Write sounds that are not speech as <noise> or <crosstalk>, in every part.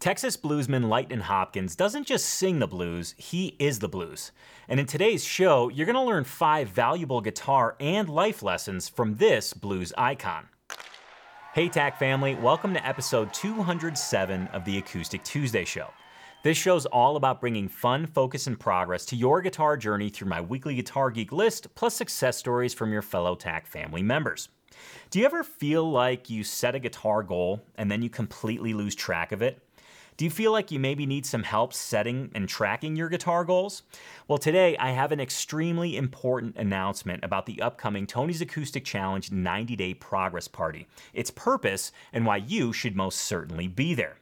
Texas bluesman Lightnin' Hopkins doesn't just sing the blues, he is the blues. And in today's show, you're going to learn five valuable guitar and life lessons from this blues icon. Hey, TAC family, welcome to episode 207 of the Acoustic Tuesday Show. This show's all about bringing fun, focus, and progress to your guitar journey through my weekly Guitar Geek list, plus success stories from your fellow TAC family members. Do you ever feel like you set a guitar goal and then you completely lose track of it? Do you feel like you maybe need some help setting and tracking your guitar goals? Well, today I have an extremely important announcement about the upcoming Tony's Acoustic Challenge 90 Day Progress Party, its purpose, and why you should most certainly be there.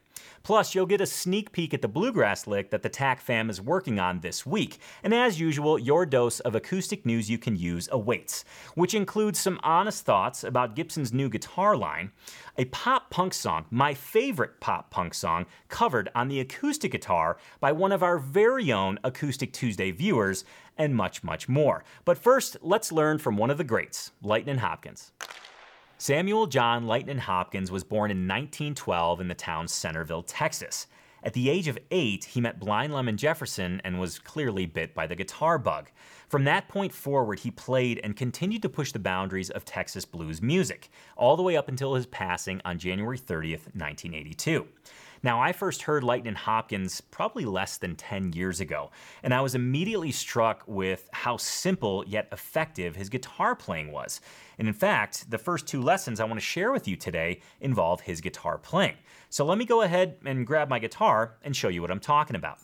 Plus, you'll get a sneak peek at the bluegrass lick that the TAC fam is working on this week. And as usual, your dose of acoustic news you can use awaits, which includes some honest thoughts about Gibson's new guitar line, a pop punk song, my favorite pop punk song, covered on the acoustic guitar by one of our very own Acoustic Tuesday viewers, and much, much more. But first, let's learn from one of the greats, Lightnin' Hopkins. Samuel John Lightnin' Hopkins was born in 1912 in the town Centerville, Texas. At the age of eight, he met Blind Lemon Jefferson and was clearly bit by the guitar bug. From that point forward, he played and continued to push the boundaries of Texas blues music, all the way up until his passing on January 30th, 1982. Now, I first heard Lightnin' Hopkins probably less than 10 years ago, and I was immediately struck with how simple yet effective his guitar playing was. And in fact, the first two lessons I want to share with you today involve his guitar playing. So let me go ahead and grab my guitar and show you what I'm talking about.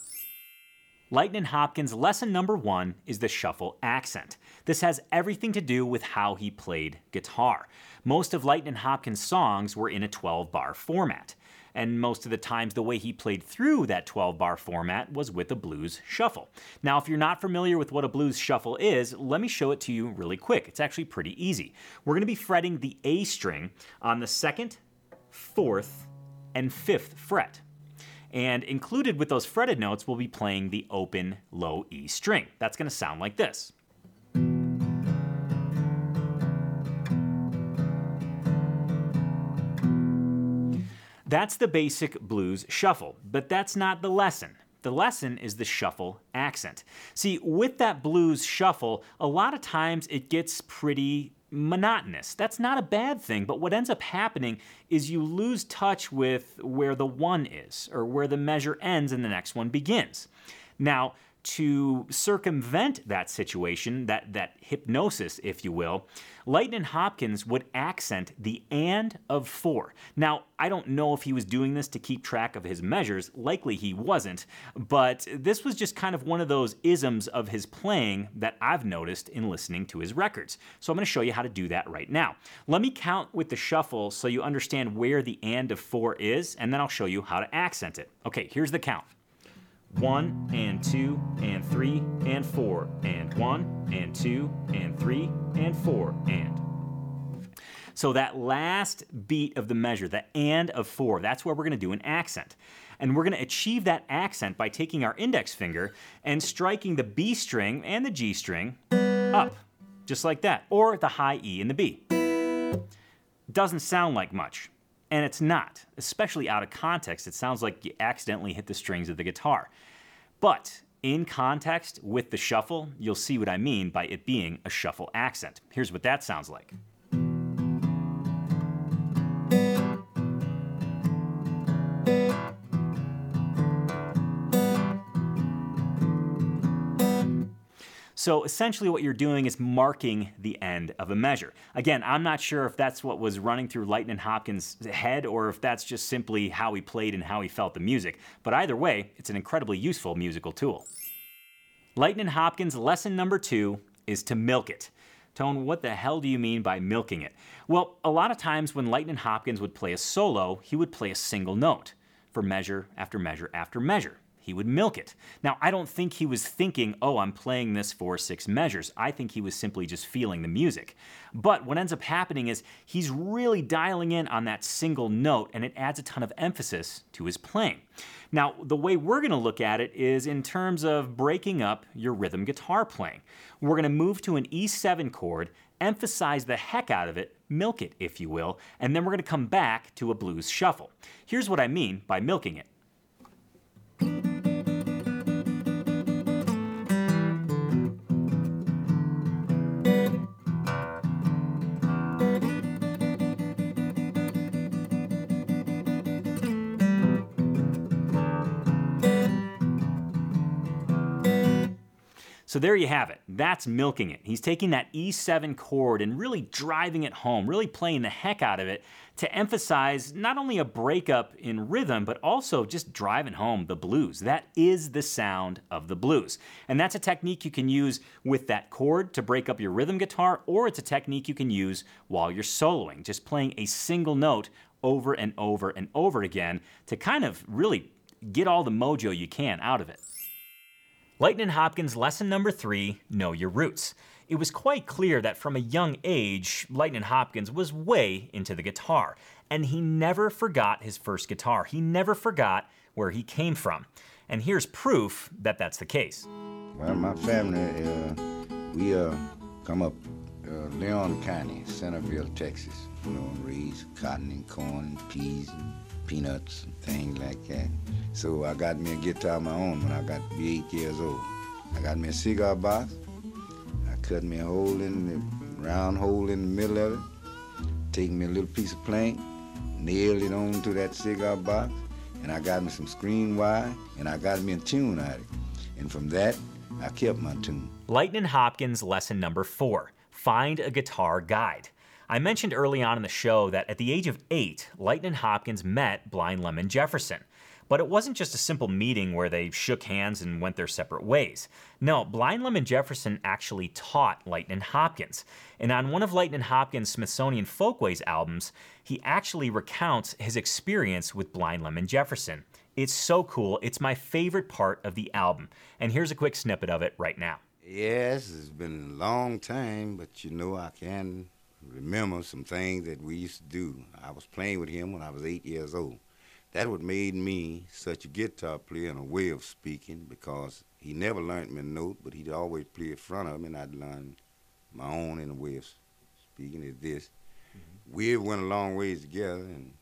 Lightnin' Hopkins' lesson number one is the shuffle accent. This has everything to do with how he played guitar. Most of Lightnin' Hopkins' songs were in a 12 bar format and most of the times the way he played through that 12 bar format was with a blues shuffle. Now, if you're not familiar with what a blues shuffle is, let me show it to you really quick. It's actually pretty easy. We're going to be fretting the A string on the second, fourth, and fifth fret. And included with those fretted notes, we'll be playing the open low E string. That's going to sound like this. That's the basic blues shuffle, but that's not the lesson. The lesson is the shuffle accent. See, with that blues shuffle, a lot of times it gets pretty monotonous. That's not a bad thing, but what ends up happening is you lose touch with where the one is, or where the measure ends and the next one begins. Now, to circumvent that situation, that, that hypnosis, if you will, Lightnin' Hopkins would accent the and of four. Now, I don't know if he was doing this to keep track of his measures, likely he wasn't, but this was just kind of one of those isms of his playing that I've noticed in listening to his records. So I'm going to show you how to do that right now. Let me count with the shuffle so you understand where the and of four is, and then I'll show you how to accent it. Okay, here's the count one and two and three and four and one and two and three and four and. So that last beat of the measure, the and of four, that's where we're going to do an accent. And we're going to achieve that accent by taking our index finger and striking the B string and the G string up, just like that, or the high E in the B. Doesn't sound like much. And it's not, especially out of context. It sounds like you accidentally hit the strings of the guitar. But in context with the shuffle, you'll see what I mean by it being a shuffle accent. Here's what that sounds like. So essentially, what you're doing is marking the end of a measure. Again, I'm not sure if that's what was running through Lightnin' Hopkins' head or if that's just simply how he played and how he felt the music, but either way, it's an incredibly useful musical tool. Lightnin' Hopkins' lesson number two is to milk it. Tone, what the hell do you mean by milking it? Well, a lot of times when Lightnin' Hopkins would play a solo, he would play a single note for measure after measure after measure he would milk it. Now, I don't think he was thinking, oh, I'm playing this for six measures. I think he was simply just feeling the music. But what ends up happening is he's really dialing in on that single note, and it adds a ton of emphasis to his playing. Now, the way we're going to look at it is in terms of breaking up your rhythm guitar playing. We're going to move to an E7 chord, emphasize the heck out of it, milk it, if you will, and then we're going to come back to a blues shuffle. Here's what I mean by milking it. So there you have it. That's milking it. He's taking that E7 chord and really driving it home, really playing the heck out of it to emphasize not only a breakup in rhythm, but also just driving home the blues. That is the sound of the blues. And that's a technique you can use with that chord to break up your rhythm guitar, or it's a technique you can use while you're soloing, just playing a single note over and over and over again to kind of really get all the mojo you can out of it. Lightnin' Hopkins lesson number three know your roots it was quite clear that from a young age, Lightnin' Hopkins was way into the guitar, and he never forgot his first guitar. He never forgot where he came from. And here's proof that that's the case. Well, my family, uh, we uh, come up uh, Leon County, Centerville, Texas. You know, raised cotton and corn and peas and peanuts and things like that. So I got me a guitar of my own when I got be eight years old. I got me a cigar box I cut me a hole in the round hole in the middle of it, take me a little piece of plank, nailed it onto that cigar box, and I got me some screen wire, and I got me a tune out of it. And from that, I kept my tune. Lightnin' Hopkins lesson number four find a guitar guide. I mentioned early on in the show that at the age of eight, Lightnin' Hopkins met Blind Lemon Jefferson. But it wasn't just a simple meeting where they shook hands and went their separate ways. No, Blind Lemon Jefferson actually taught Lightnin' Hopkins. And on one of Lightnin' Hopkins' Smithsonian Folkways albums, he actually recounts his experience with Blind Lemon Jefferson. It's so cool. It's my favorite part of the album. And here's a quick snippet of it right now. Yes, it's been a long time, but you know, I can remember some things that we used to do. I was playing with him when I was eight years old that what made me such a guitar player in a way of speaking because he never learned me a note, but he'd always play in front of me, and I'd learn my own in a way of speaking is this. Mm-hmm. We went a long ways together, and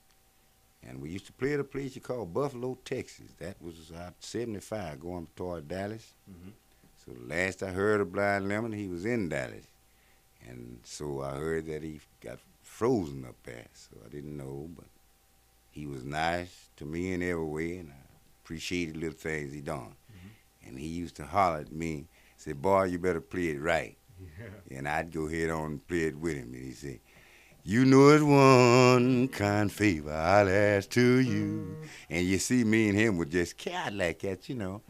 and we used to play at a place you call Buffalo, Texas. That was out 75 going toward Dallas. Mm-hmm. So the last I heard of Blind Lemon, he was in Dallas. And so I heard that he got frozen up there. So I didn't know, but he was nice to me in every way, and I appreciated little things he done. Mm-hmm. And he used to holler at me, say, "Boy, you better play it right." Yeah. <laughs> And I'd go ahead on and play it with him, and he said, "You know it's one kind favor I'll ask to you." Mm-hmm. And you see, me and him would just cat like that, you know.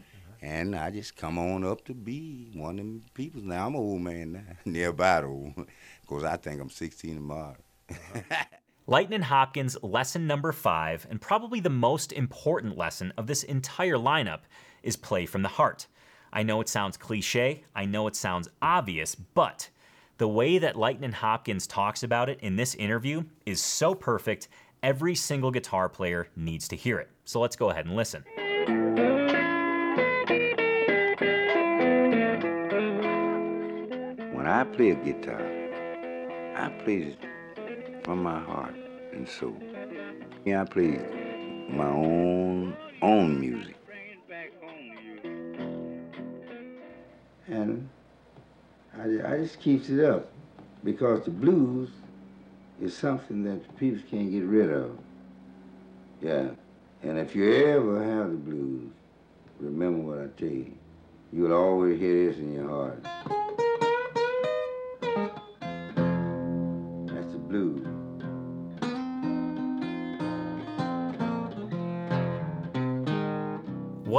And I just come on up to be one of them people. Now I'm an old man now, <laughs> nearby old, because I think I'm 16 tomorrow. <laughs> Uh-huh. Hopkins' lesson number five, and probably the most important lesson of this entire lineup, is play from the heart. I know it sounds cliche, I know it sounds obvious, but the way that Lightnin' Hopkins talks about it in this interview is so perfect, every single guitar player needs to hear it. So let's go ahead and listen. When I play a guitar, I play it from my heart and soul. Yeah, I play my own own music. And I, I just keeps it up because the blues is something that the people can't get rid of. Yeah. And if you ever have the blues, remember what I tell you. You'll always hear this in your heart.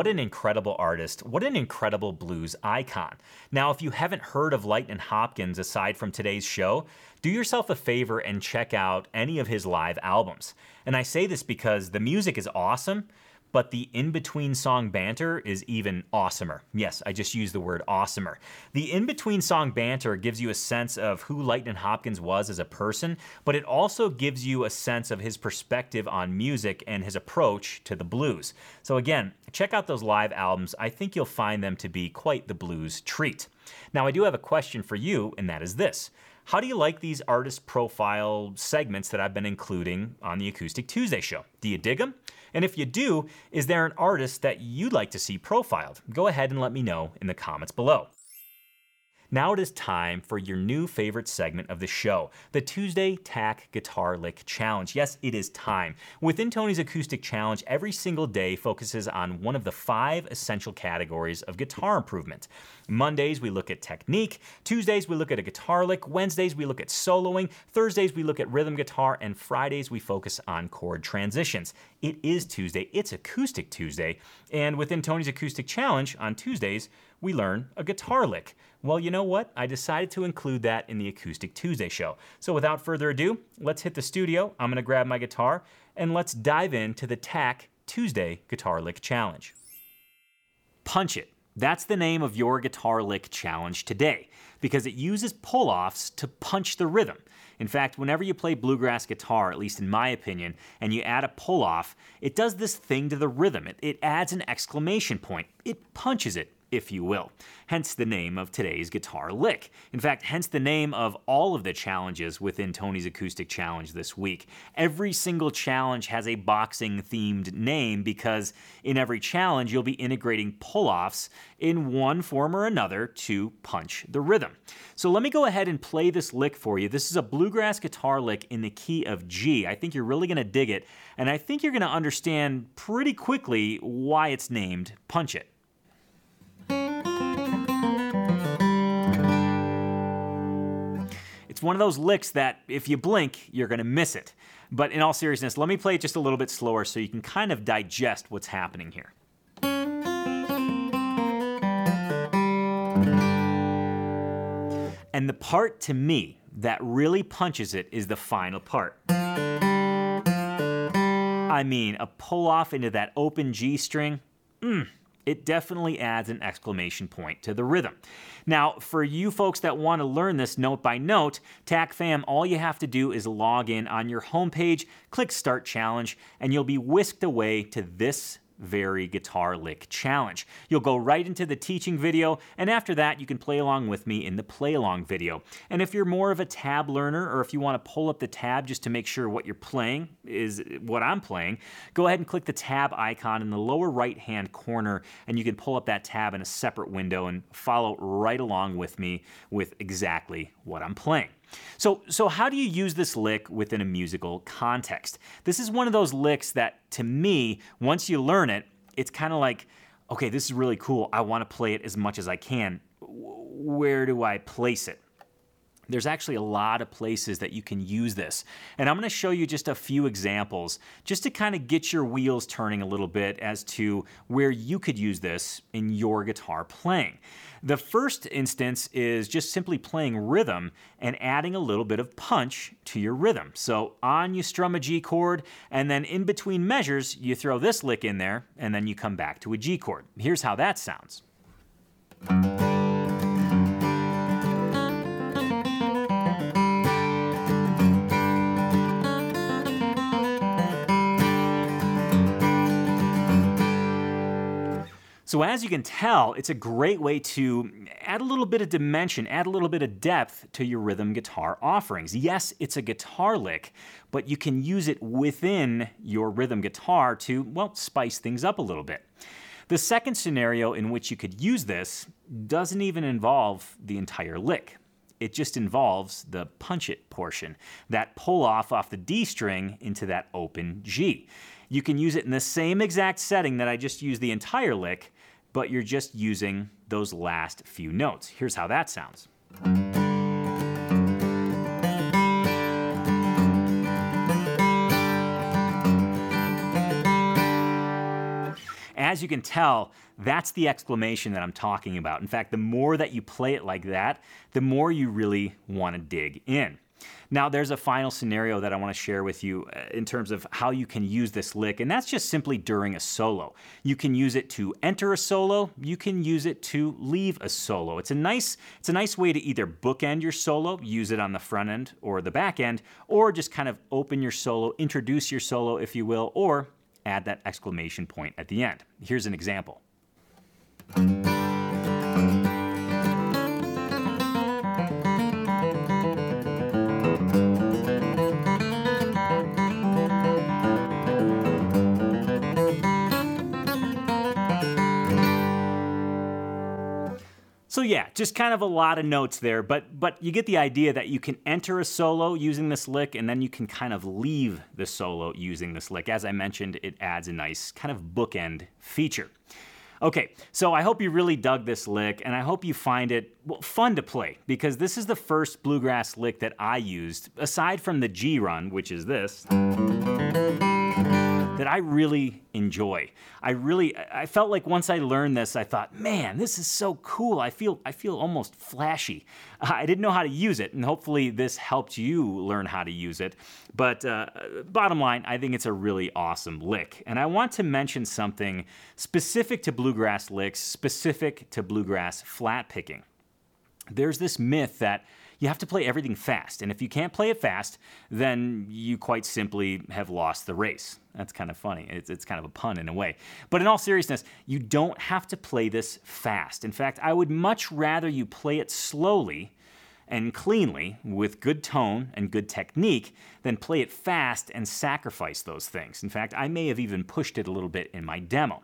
What an incredible artist. What an incredible blues icon. Now, if you haven't heard of Lightnin' Hopkins aside from today's show, do yourself a favor and check out any of his live albums. And I say this because the music is awesome, but the in between song banter is even awesomer. Yes, I just used the word awesomer. The in between song banter gives you a sense of who Lightnin' Hopkins was as a person, but it also gives you a sense of his perspective on music and his approach to the blues. So, again, check out those live albums. I think you'll find them to be quite the blues treat. Now, I do have a question for you, and that is this. How do you like these artist profile segments that I've been including on the Acoustic Tuesday show? Do you dig them? And if you do, is there an artist that you'd like to see profiled? Go ahead and let me know in the comments below. Now it is time for your new favorite segment of the show, the Tuesday TAC Guitar Lick Challenge. Yes, it is time. Within Tony's Acoustic Challenge, every single day focuses on one of the five essential categories of guitar improvement. Mondays, we look at technique. Tuesdays, we look at a guitar lick. Wednesdays, we look at soloing. Thursdays, we look at rhythm guitar. And Fridays, we focus on chord transitions. It is Tuesday. It's Acoustic Tuesday. And within Tony's Acoustic Challenge, on Tuesdays, we learn a guitar lick. Well, you know what? I decided to include that in the Acoustic Tuesday show. So without further ado, let's hit the studio. I'm to grab my guitar and let's dive into the TAC Tuesday Guitar Lick Challenge. Punch It. That's the name of your guitar lick challenge today because it uses pull offs to punch the rhythm. In fact, whenever you play bluegrass guitar, at least in my opinion, and you add a pull off, it does this thing to the rhythm. It, it adds an exclamation point, it punches it if you will. Hence the name of today's guitar lick. In fact, hence the name of all of the challenges within Tony's Acoustic Challenge this week. Every single challenge has a boxing themed name because in every challenge you'll be integrating pull offs in one form or another to punch the rhythm. So let me go ahead and play this lick for you. This is a bluegrass guitar lick in the key of G. I think you're really going to dig it, and I think you're going to understand pretty quickly why it's named Punch It. One of those licks that if you blink, you're going to miss it. But in all seriousness, let me play it just a little bit slower so you can kind of digest what's happening here. And the part to me that really punches it is the final part. I mean, a pull off into that open G string. Mmm it definitely adds an exclamation point to the rhythm. Now, for you folks that want to learn this note by note, TACFam, all you have to do is log in on your homepage, click Start Challenge, and you'll be whisked away to this very guitar lick challenge. You'll go right into the teaching video, and after that, you can play along with me in the play along video. And if you're more of a tab learner, or if you want to pull up the tab just to make sure what you're playing is what I'm playing, go ahead and click the tab icon in the lower right hand corner, and you can pull up that tab in a separate window and follow right along with me with exactly what I'm playing. So, so how do you use this lick within a musical context? This is one of those licks that, to me, once you learn it, it's kind of like, okay, this is really cool. I want to play it as much as I can. Where do I place it? There's actually a lot of places that you can use this. And I'm going to show you just a few examples just to kind of get your wheels turning a little bit as to where you could use this in your guitar playing. The first instance is just simply playing rhythm and adding a little bit of punch to your rhythm. So on you strum a G chord, and then in between measures, you throw this lick in there, and then you come back to a G chord. Here's how that sounds. So, as you can tell, it's a great way to add a little bit of dimension, add a little bit of depth to your rhythm guitar offerings. Yes, it's a guitar lick, but you can use it within your rhythm guitar to, well, spice things up a little bit. The second scenario in which you could use this doesn't even involve the entire lick. It just involves the punch it portion, that pull off off the D string into that open G. You can use it in the same exact setting that I just used the entire lick, but you're just using those last few notes. Here's how that sounds. As you can tell, that's the exclamation that I'm talking about. In fact, the more that you play it like that, the more you really want to dig in. Now, there's a final scenario that I want to share with you uh, in terms of how you can use this lick, and that's just simply during a solo. You can use it to enter a solo, you can use it to leave a solo. It's a nice, it's a nice way to either bookend your solo, use it on the front end or the back end, or just kind of open your solo, introduce your solo, if you will, or add that exclamation point at the end. Here's an example. So yeah, just kind of a lot of notes there, but but you get the idea that you can enter a solo using this lick and then you can kind of leave the solo using this lick. As I mentioned, it adds a nice kind of bookend feature. Okay, so I hope you really dug this lick and I hope you find it well, fun to play because this is the first bluegrass lick that I used aside from the G run, which is this that I really enjoy. I really I felt like once I learned this, I thought, man, this is so cool. I feel I feel almost flashy. <laughs> I didn't know how to use it, and hopefully this helped you learn how to use it. But uh, bottom line, I think it's a really awesome lick, and I want to mention something specific to bluegrass licks, specific to bluegrass flat picking. There's this myth that you have to play everything fast. And if you can't play it fast, then you quite simply have lost the race. That's kind of funny. It's, it's kind of a pun in a way. But in all seriousness, you don't have to play this fast. In fact, I would much rather you play it slowly and cleanly with good tone and good technique than play it fast and sacrifice those things. In fact, I may have even pushed it a little bit in my demo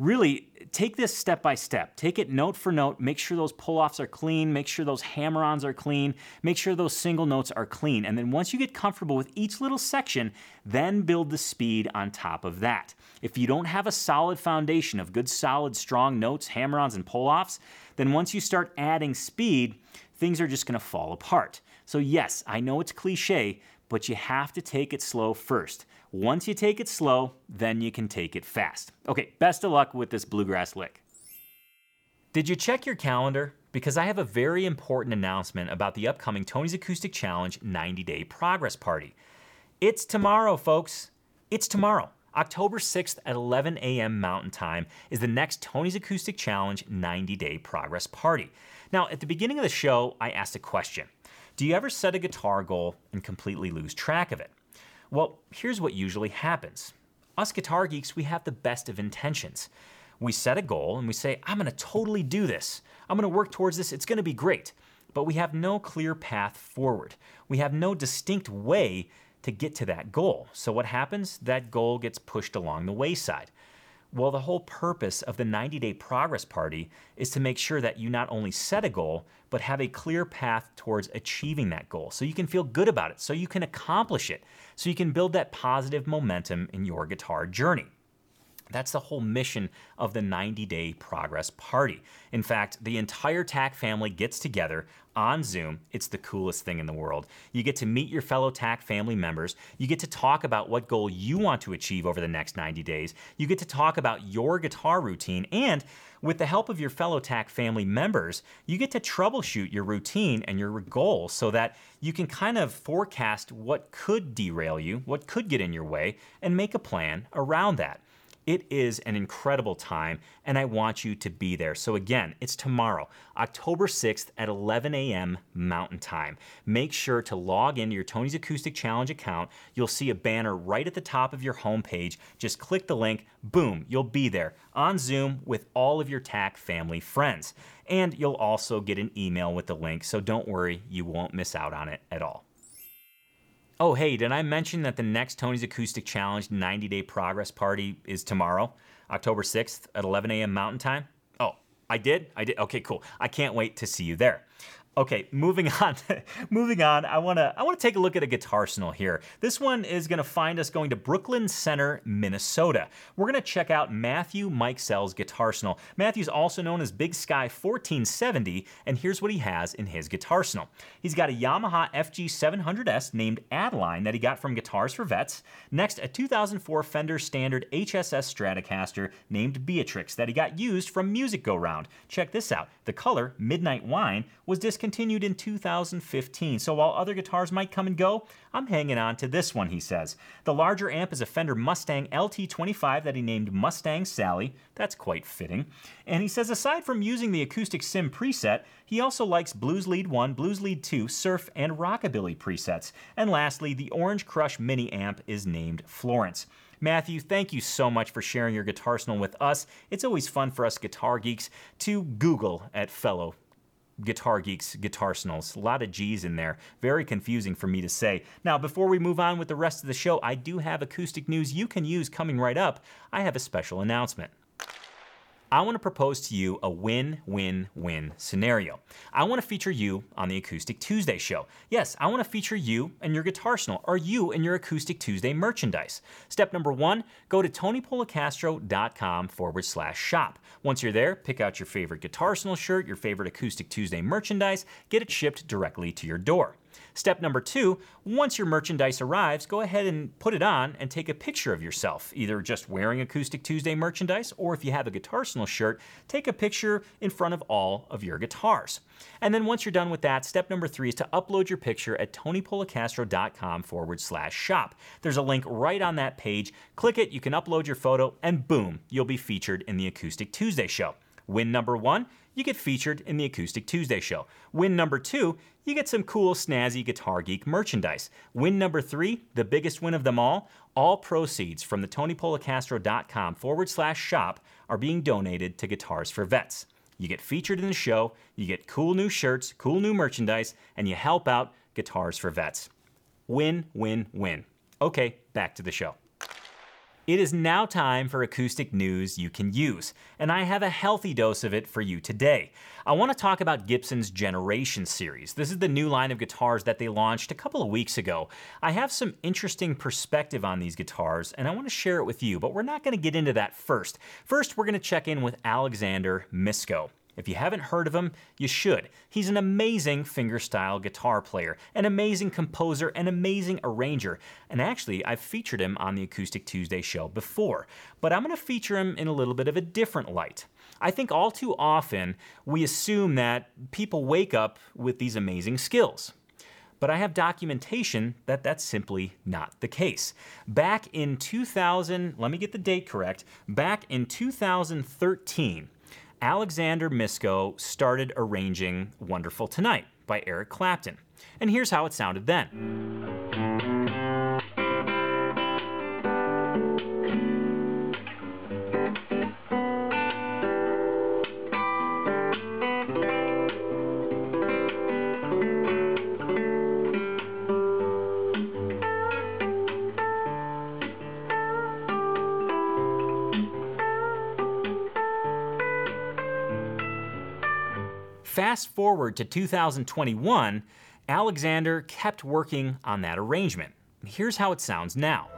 really take this step by step. Take it note for note. Make sure those pull offs are clean. Make sure those hammer ons are clean. Make sure those single notes are clean. And then once you get comfortable with each little section, then build the speed on top of that. If you don't have a solid foundation of good, solid, strong notes, hammer ons, and pull offs, then once you start adding speed, things are just to fall apart. So, yes, I know it's cliche, but you have to take it slow first. Once you take it slow, then you can take it fast. Okay, best of luck with this bluegrass lick. Did you check your calendar? Because I have a very important announcement about the upcoming Tony's Acoustic Challenge 90 Day Progress Party. It's tomorrow, folks. It's tomorrow. October 6th at 11 a.m. Mountain Time is the next Tony's Acoustic Challenge 90 Day Progress Party. Now, at the beginning of the show, I asked a question Do you ever set a guitar goal and completely lose track of it? Well, here's what usually happens. Us guitar geeks, we have the best of intentions. We set a goal and we say, I'm gonna totally do this. I'm gonna work towards this, it's gonna be great. But we have no clear path forward. We have no distinct way to get to that goal. So what happens? That goal gets pushed along the wayside. Well, the whole purpose of the 90 day progress party is to make sure that you not only set a goal, but have a clear path towards achieving that goal so you can feel good about it, so you can accomplish it, so you can build that positive momentum in your guitar journey. That's the whole mission of the 90 day progress party. In fact, the entire TAC family gets together on Zoom. It's the coolest thing in the world. You get to meet your fellow TAC family members. You get to talk about what goal you want to achieve over the next 90 days. You get to talk about your guitar routine. And with the help of your fellow TAC family members, you get to troubleshoot your routine and your goal so that you can kind of forecast what could derail you, what could get in your way, and make a plan around that. It is an incredible time, and I want you to be there. So, again, it's tomorrow, October 6th at 11 a.m. Mountain Time. Make sure to log into your Tony's Acoustic Challenge account. You'll see a banner right at the top of your homepage. Just click the link, boom, you'll be there on Zoom with all of your TAC family friends. And you'll also get an email with the link, so don't worry, you won't miss out on it at all. Oh, hey, did I mention that the next Tony's Acoustic Challenge 90 Day Progress Party is tomorrow, October 6th at 11 a.m. Mountain Time? Oh, I did? I did. Okay, cool. I can't wait to see you there. Okay, moving <laughs> on. moving on. I wanna I wanna take a look at a guitarsenal here. This one is gonna find us going to Brooklyn Center, Minnesota. We're gonna check out Matthew Mike Sell's guitar guitarsenal. Matthew's also known as Big Sky 1470, and here's what he has in his guitarsenal. He's got a Yamaha FG 700S named Adeline that he got from Guitars for Vets. Next, a 2004 Fender Standard HSS Stratocaster named Beatrix that he got used from Music Go Round. Check this out. The color Midnight Wine was discontinued discontinued in 2015, so while other guitars might come and go, I'm hanging on to this one, he says. The larger amp is a Fender Mustang LT25 that he named Mustang Sally. That's quite fitting. And he says aside from using the Acoustic Sim preset, he also likes Blues Lead 1, Blues Lead 2, Surf, and Rockabilly presets. And lastly, the Orange Crush Mini amp is named Florence. Matthew, thank you so much for sharing your guitarsenal with us. It's always fun for us guitar geeks to Google at fellow Guitar Geeks guitar Guitarsenals. A lot of G's in there. Very confusing for me to say. Now, before we move on with the rest of the show, I do have acoustic news you can use coming right up. I have a special announcement. I want to propose to you a win win win scenario. I want to feature you on the Acoustic Tuesday show. Yes, I want to feature you and your Guitar Arsenal or you and your Acoustic Tuesday merchandise. Step number one go to tonypolicastro.com forward slash shop. Once you're there, pick out your favorite Guitar Arsenal shirt, your favorite Acoustic Tuesday merchandise, get it shipped directly to your door. Step number two, once your merchandise arrives, go ahead and put it on and take a picture of yourself, either just wearing Acoustic Tuesday merchandise, or if you have a Guitar Arsenal shirt, take a picture in front of all of your guitars. And then once you're done with that, step number three is to upload your picture at tonypolicastro.com forward slash shop. There's a link right on that page. Click it, you can upload your photo, and boom, you'll be featured in the Acoustic Tuesday show. Win number one, you get featured in the Acoustic Tuesday show. Win number two, you get some cool, snazzy Guitar Geek merchandise. Win number three, the biggest win of them all, all proceeds from the TonyPolicastro.com forward slash shop are being donated to Guitars for Vets. You get featured in the show, you get cool new shirts, cool new merchandise, and you help out Guitars for Vets. Win, win, win. Okay, back to the show. It is now time for acoustic news you can use, and I have a healthy dose of it for you today. I want to talk about Gibson's Generation series. This is the new line of guitars that they launched a couple of weeks ago. I have some interesting perspective on these guitars, and I want to share it with you, but we're not going to get into that first. First, we're going to check in with Alexander Misko. If you haven't heard of him, you should. He's an amazing fingerstyle guitar player, an amazing composer, an amazing arranger. And actually, I've featured him on the Acoustic Tuesday show before, but I'm going to feature him in a little bit of a different light. I think all too often we assume that people wake up with these amazing skills. But I have documentation that that's simply not the case. Back in 2000, let me get the date correct, back in 2013, Alexander Misko started arranging Wonderful Tonight by Eric Clapton. And here's how it sounded then. Fast forward to 2021, Alexander kept working on that arrangement. Here's how it sounds now.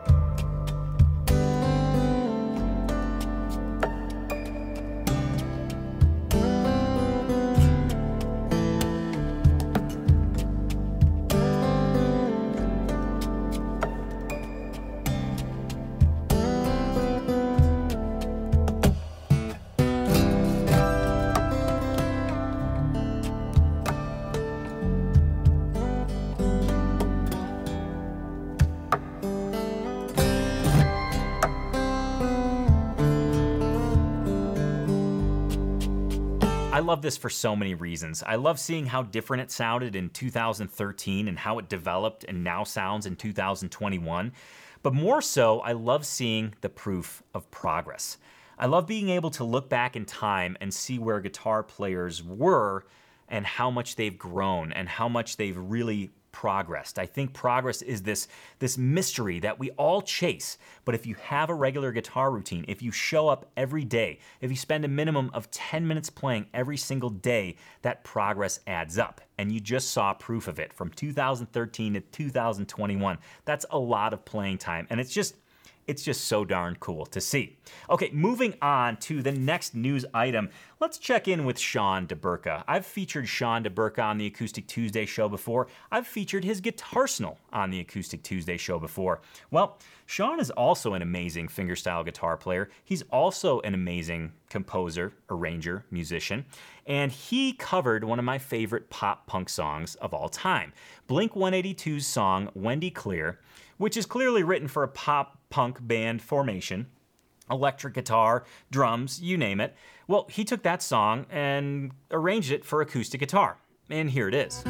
Love this for so many reasons. I love seeing how different it sounded in 2013 and how it developed and now sounds in 2021. But more so, I love seeing the proof of progress. I love being able to look back in time and see where guitar players were and how much they've grown and how much they've really progressed. I think progress is this this mystery that we all chase. But if you have a regular guitar routine, if you show up every day, if you spend a minimum of 10 minutes playing every single day, that progress adds up. And you just saw proof of it from 2013 to 2021. That's a lot of playing time and it's just it's just so darn cool to see. Okay, moving on to the next news item. Let's check in with Sean DeBurka. I've featured Sean DeBurka on the Acoustic Tuesday show before. I've featured his Guitarsenal on the Acoustic Tuesday show before. Well, Sean is also an amazing fingerstyle guitar player. He's also an amazing composer, arranger, musician, and he covered one of my favorite pop punk songs of all time, Blink 182's song Wendy Clear, which is clearly written for a pop punk band formation electric guitar, drums, you name it. Well, he took that song and arranged it for acoustic guitar. And here it is.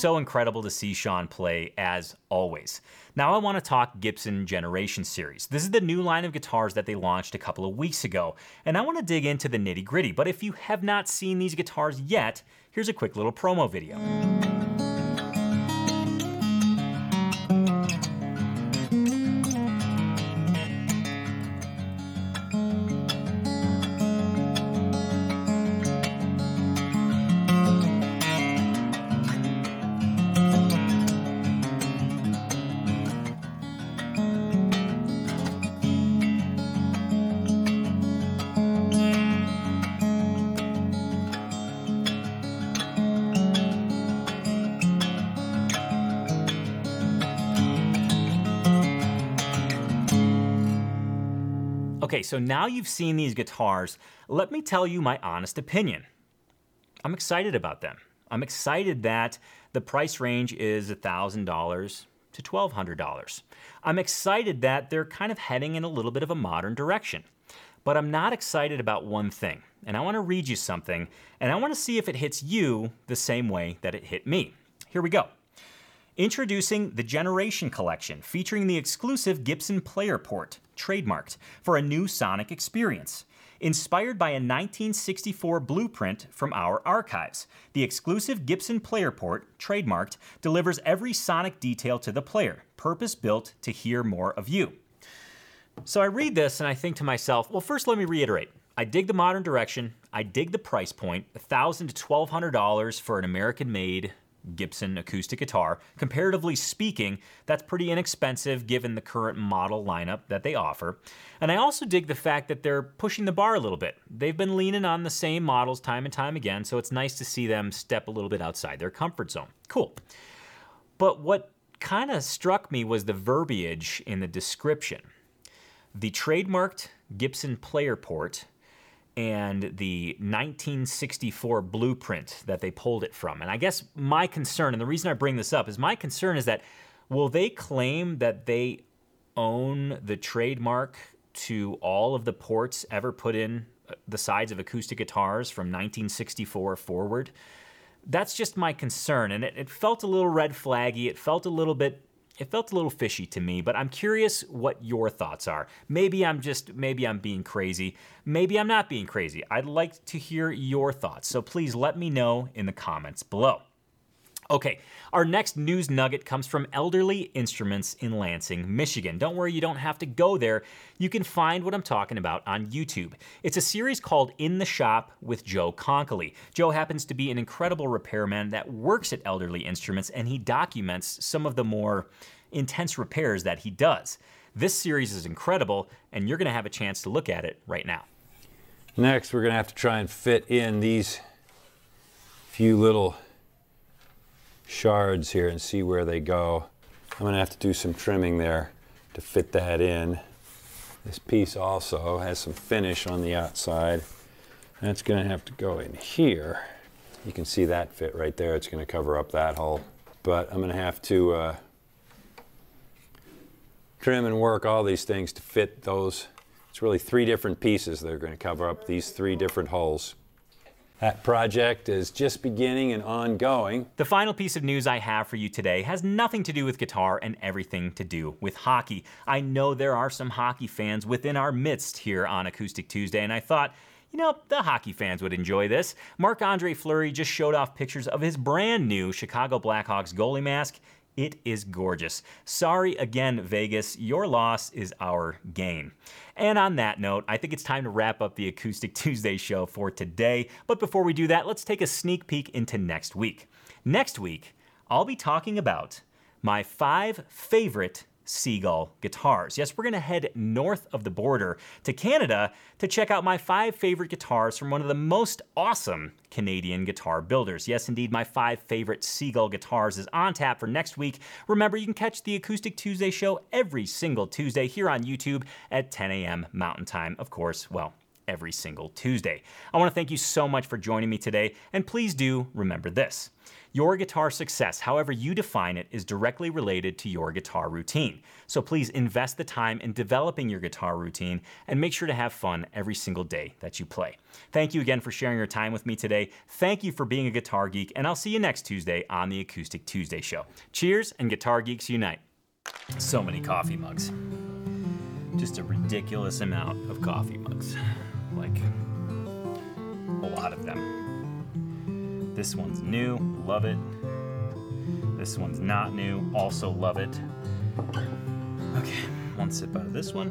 So incredible to see Sean play as always. Now I want to talk Gibson Generation Series. This is the new line of guitars that they launched a couple of weeks ago, and I want to dig into the nitty gritty. But if you have not seen these guitars yet, here's a quick little promo video. Okay, so now you've seen these guitars, let me tell you my honest opinion. I'm excited about them. I'm excited that the price range is $1,000 to $1,200. I'm excited that they're kind of heading in a little bit of a modern direction. But I'm not excited about one thing, and I want to read you something, and I want to see if it hits you the same way that it hit me. Here we go. Introducing the Generation Collection, featuring the exclusive Gibson Player Port, trademarked, for a new sonic experience. Inspired by a 1964 blueprint from our archives, the exclusive Gibson Player Port, trademarked, delivers every sonic detail to the player, purpose built to hear more of you. So I read this and I think to myself, well, first let me reiterate. I dig the modern direction. I dig the price point, $1,000 to $1,200 for an American made Gibson acoustic guitar. Comparatively speaking, that's pretty inexpensive given the current model lineup that they offer. And I also dig the fact that they're pushing the bar a little bit. They've been leaning on the same models time and time again, so it's nice to see them step a little bit outside their comfort zone. Cool. But what kind of struck me was the verbiage in the description. The trademarked Gibson player port and the 1964 blueprint that they pulled it from. And I guess my concern, and the reason I bring this up, is my concern is that will they claim that they own the trademark to all of the ports ever put in uh, the sides of acoustic guitars from 1964 forward? That's just my concern. And it, it felt a little red flaggy. It felt a little bit it felt a little fishy to me, but I'm curious what your thoughts are. Maybe I'm just, maybe I'm being crazy. Maybe I'm not being crazy. I'd like to hear your thoughts, so please let me know in the comments below. Okay, our next news nugget comes from Elderly Instruments in Lansing, Michigan. Don't worry, you don't have to go there. You can find what I'm talking about on YouTube. It's a series called In the Shop with Joe Konkoly. Joe happens to be an incredible repairman that works at Elderly Instruments, and he documents some of the more intense repairs that he does. This series is incredible, and you're going to have a chance to look at it right now. Next, we're going to have to try and fit in these few little shards here and see where they go. I'm to have to do some trimming there to fit that in. This piece also has some finish on the outside. That's to have to go in here. You can see that fit right there. It's to cover up that hole. But I'm to have to uh, trim and work all these things to fit those. It's really three different pieces that are to cover up these three different holes. That project is just beginning and ongoing. The final piece of news I have for you today has nothing to do with guitar and everything to do with hockey. I know there are some hockey fans within our midst here on Acoustic Tuesday, and I thought, you know, the hockey fans would enjoy this. Marc Andre Fleury just showed off pictures of his brand new Chicago Blackhawks goalie mask. It is gorgeous. Sorry again, Vegas. Your loss is our gain. And on that note, I think it's time to wrap up the Acoustic <laughs> Tuesday show for today. But before we do that, let's take a sneak peek into next week. Next week, I'll be talking about my five favorite Seagull guitars. Yes, we're going to head north of the border to Canada to check out my five favorite guitars from one of the most awesome Canadian guitar builders. Yes, indeed, my five favorite Seagull guitars is on tap for next week. Remember, you can catch the Acoustic Tuesday show every single Tuesday here on YouTube at 10 a.m. Mountain Time. Of course, well, every single Tuesday. I want to thank you so much for joining me today, and please do remember this. Your guitar success, however you define it, is directly related to your guitar routine. So please invest the time in developing your guitar routine and make sure to have fun every single day that you play. Thank you again for sharing your time with me today. Thank you for being a guitar geek, and I'll see you next Tuesday on the Acoustic Tuesday Show. Cheers and Guitar Geeks Unite. So many coffee mugs. Just a ridiculous amount of coffee mugs. Like, a lot of them. This one's new, love it. This one's not new, also love it. Okay, one sip out of this one.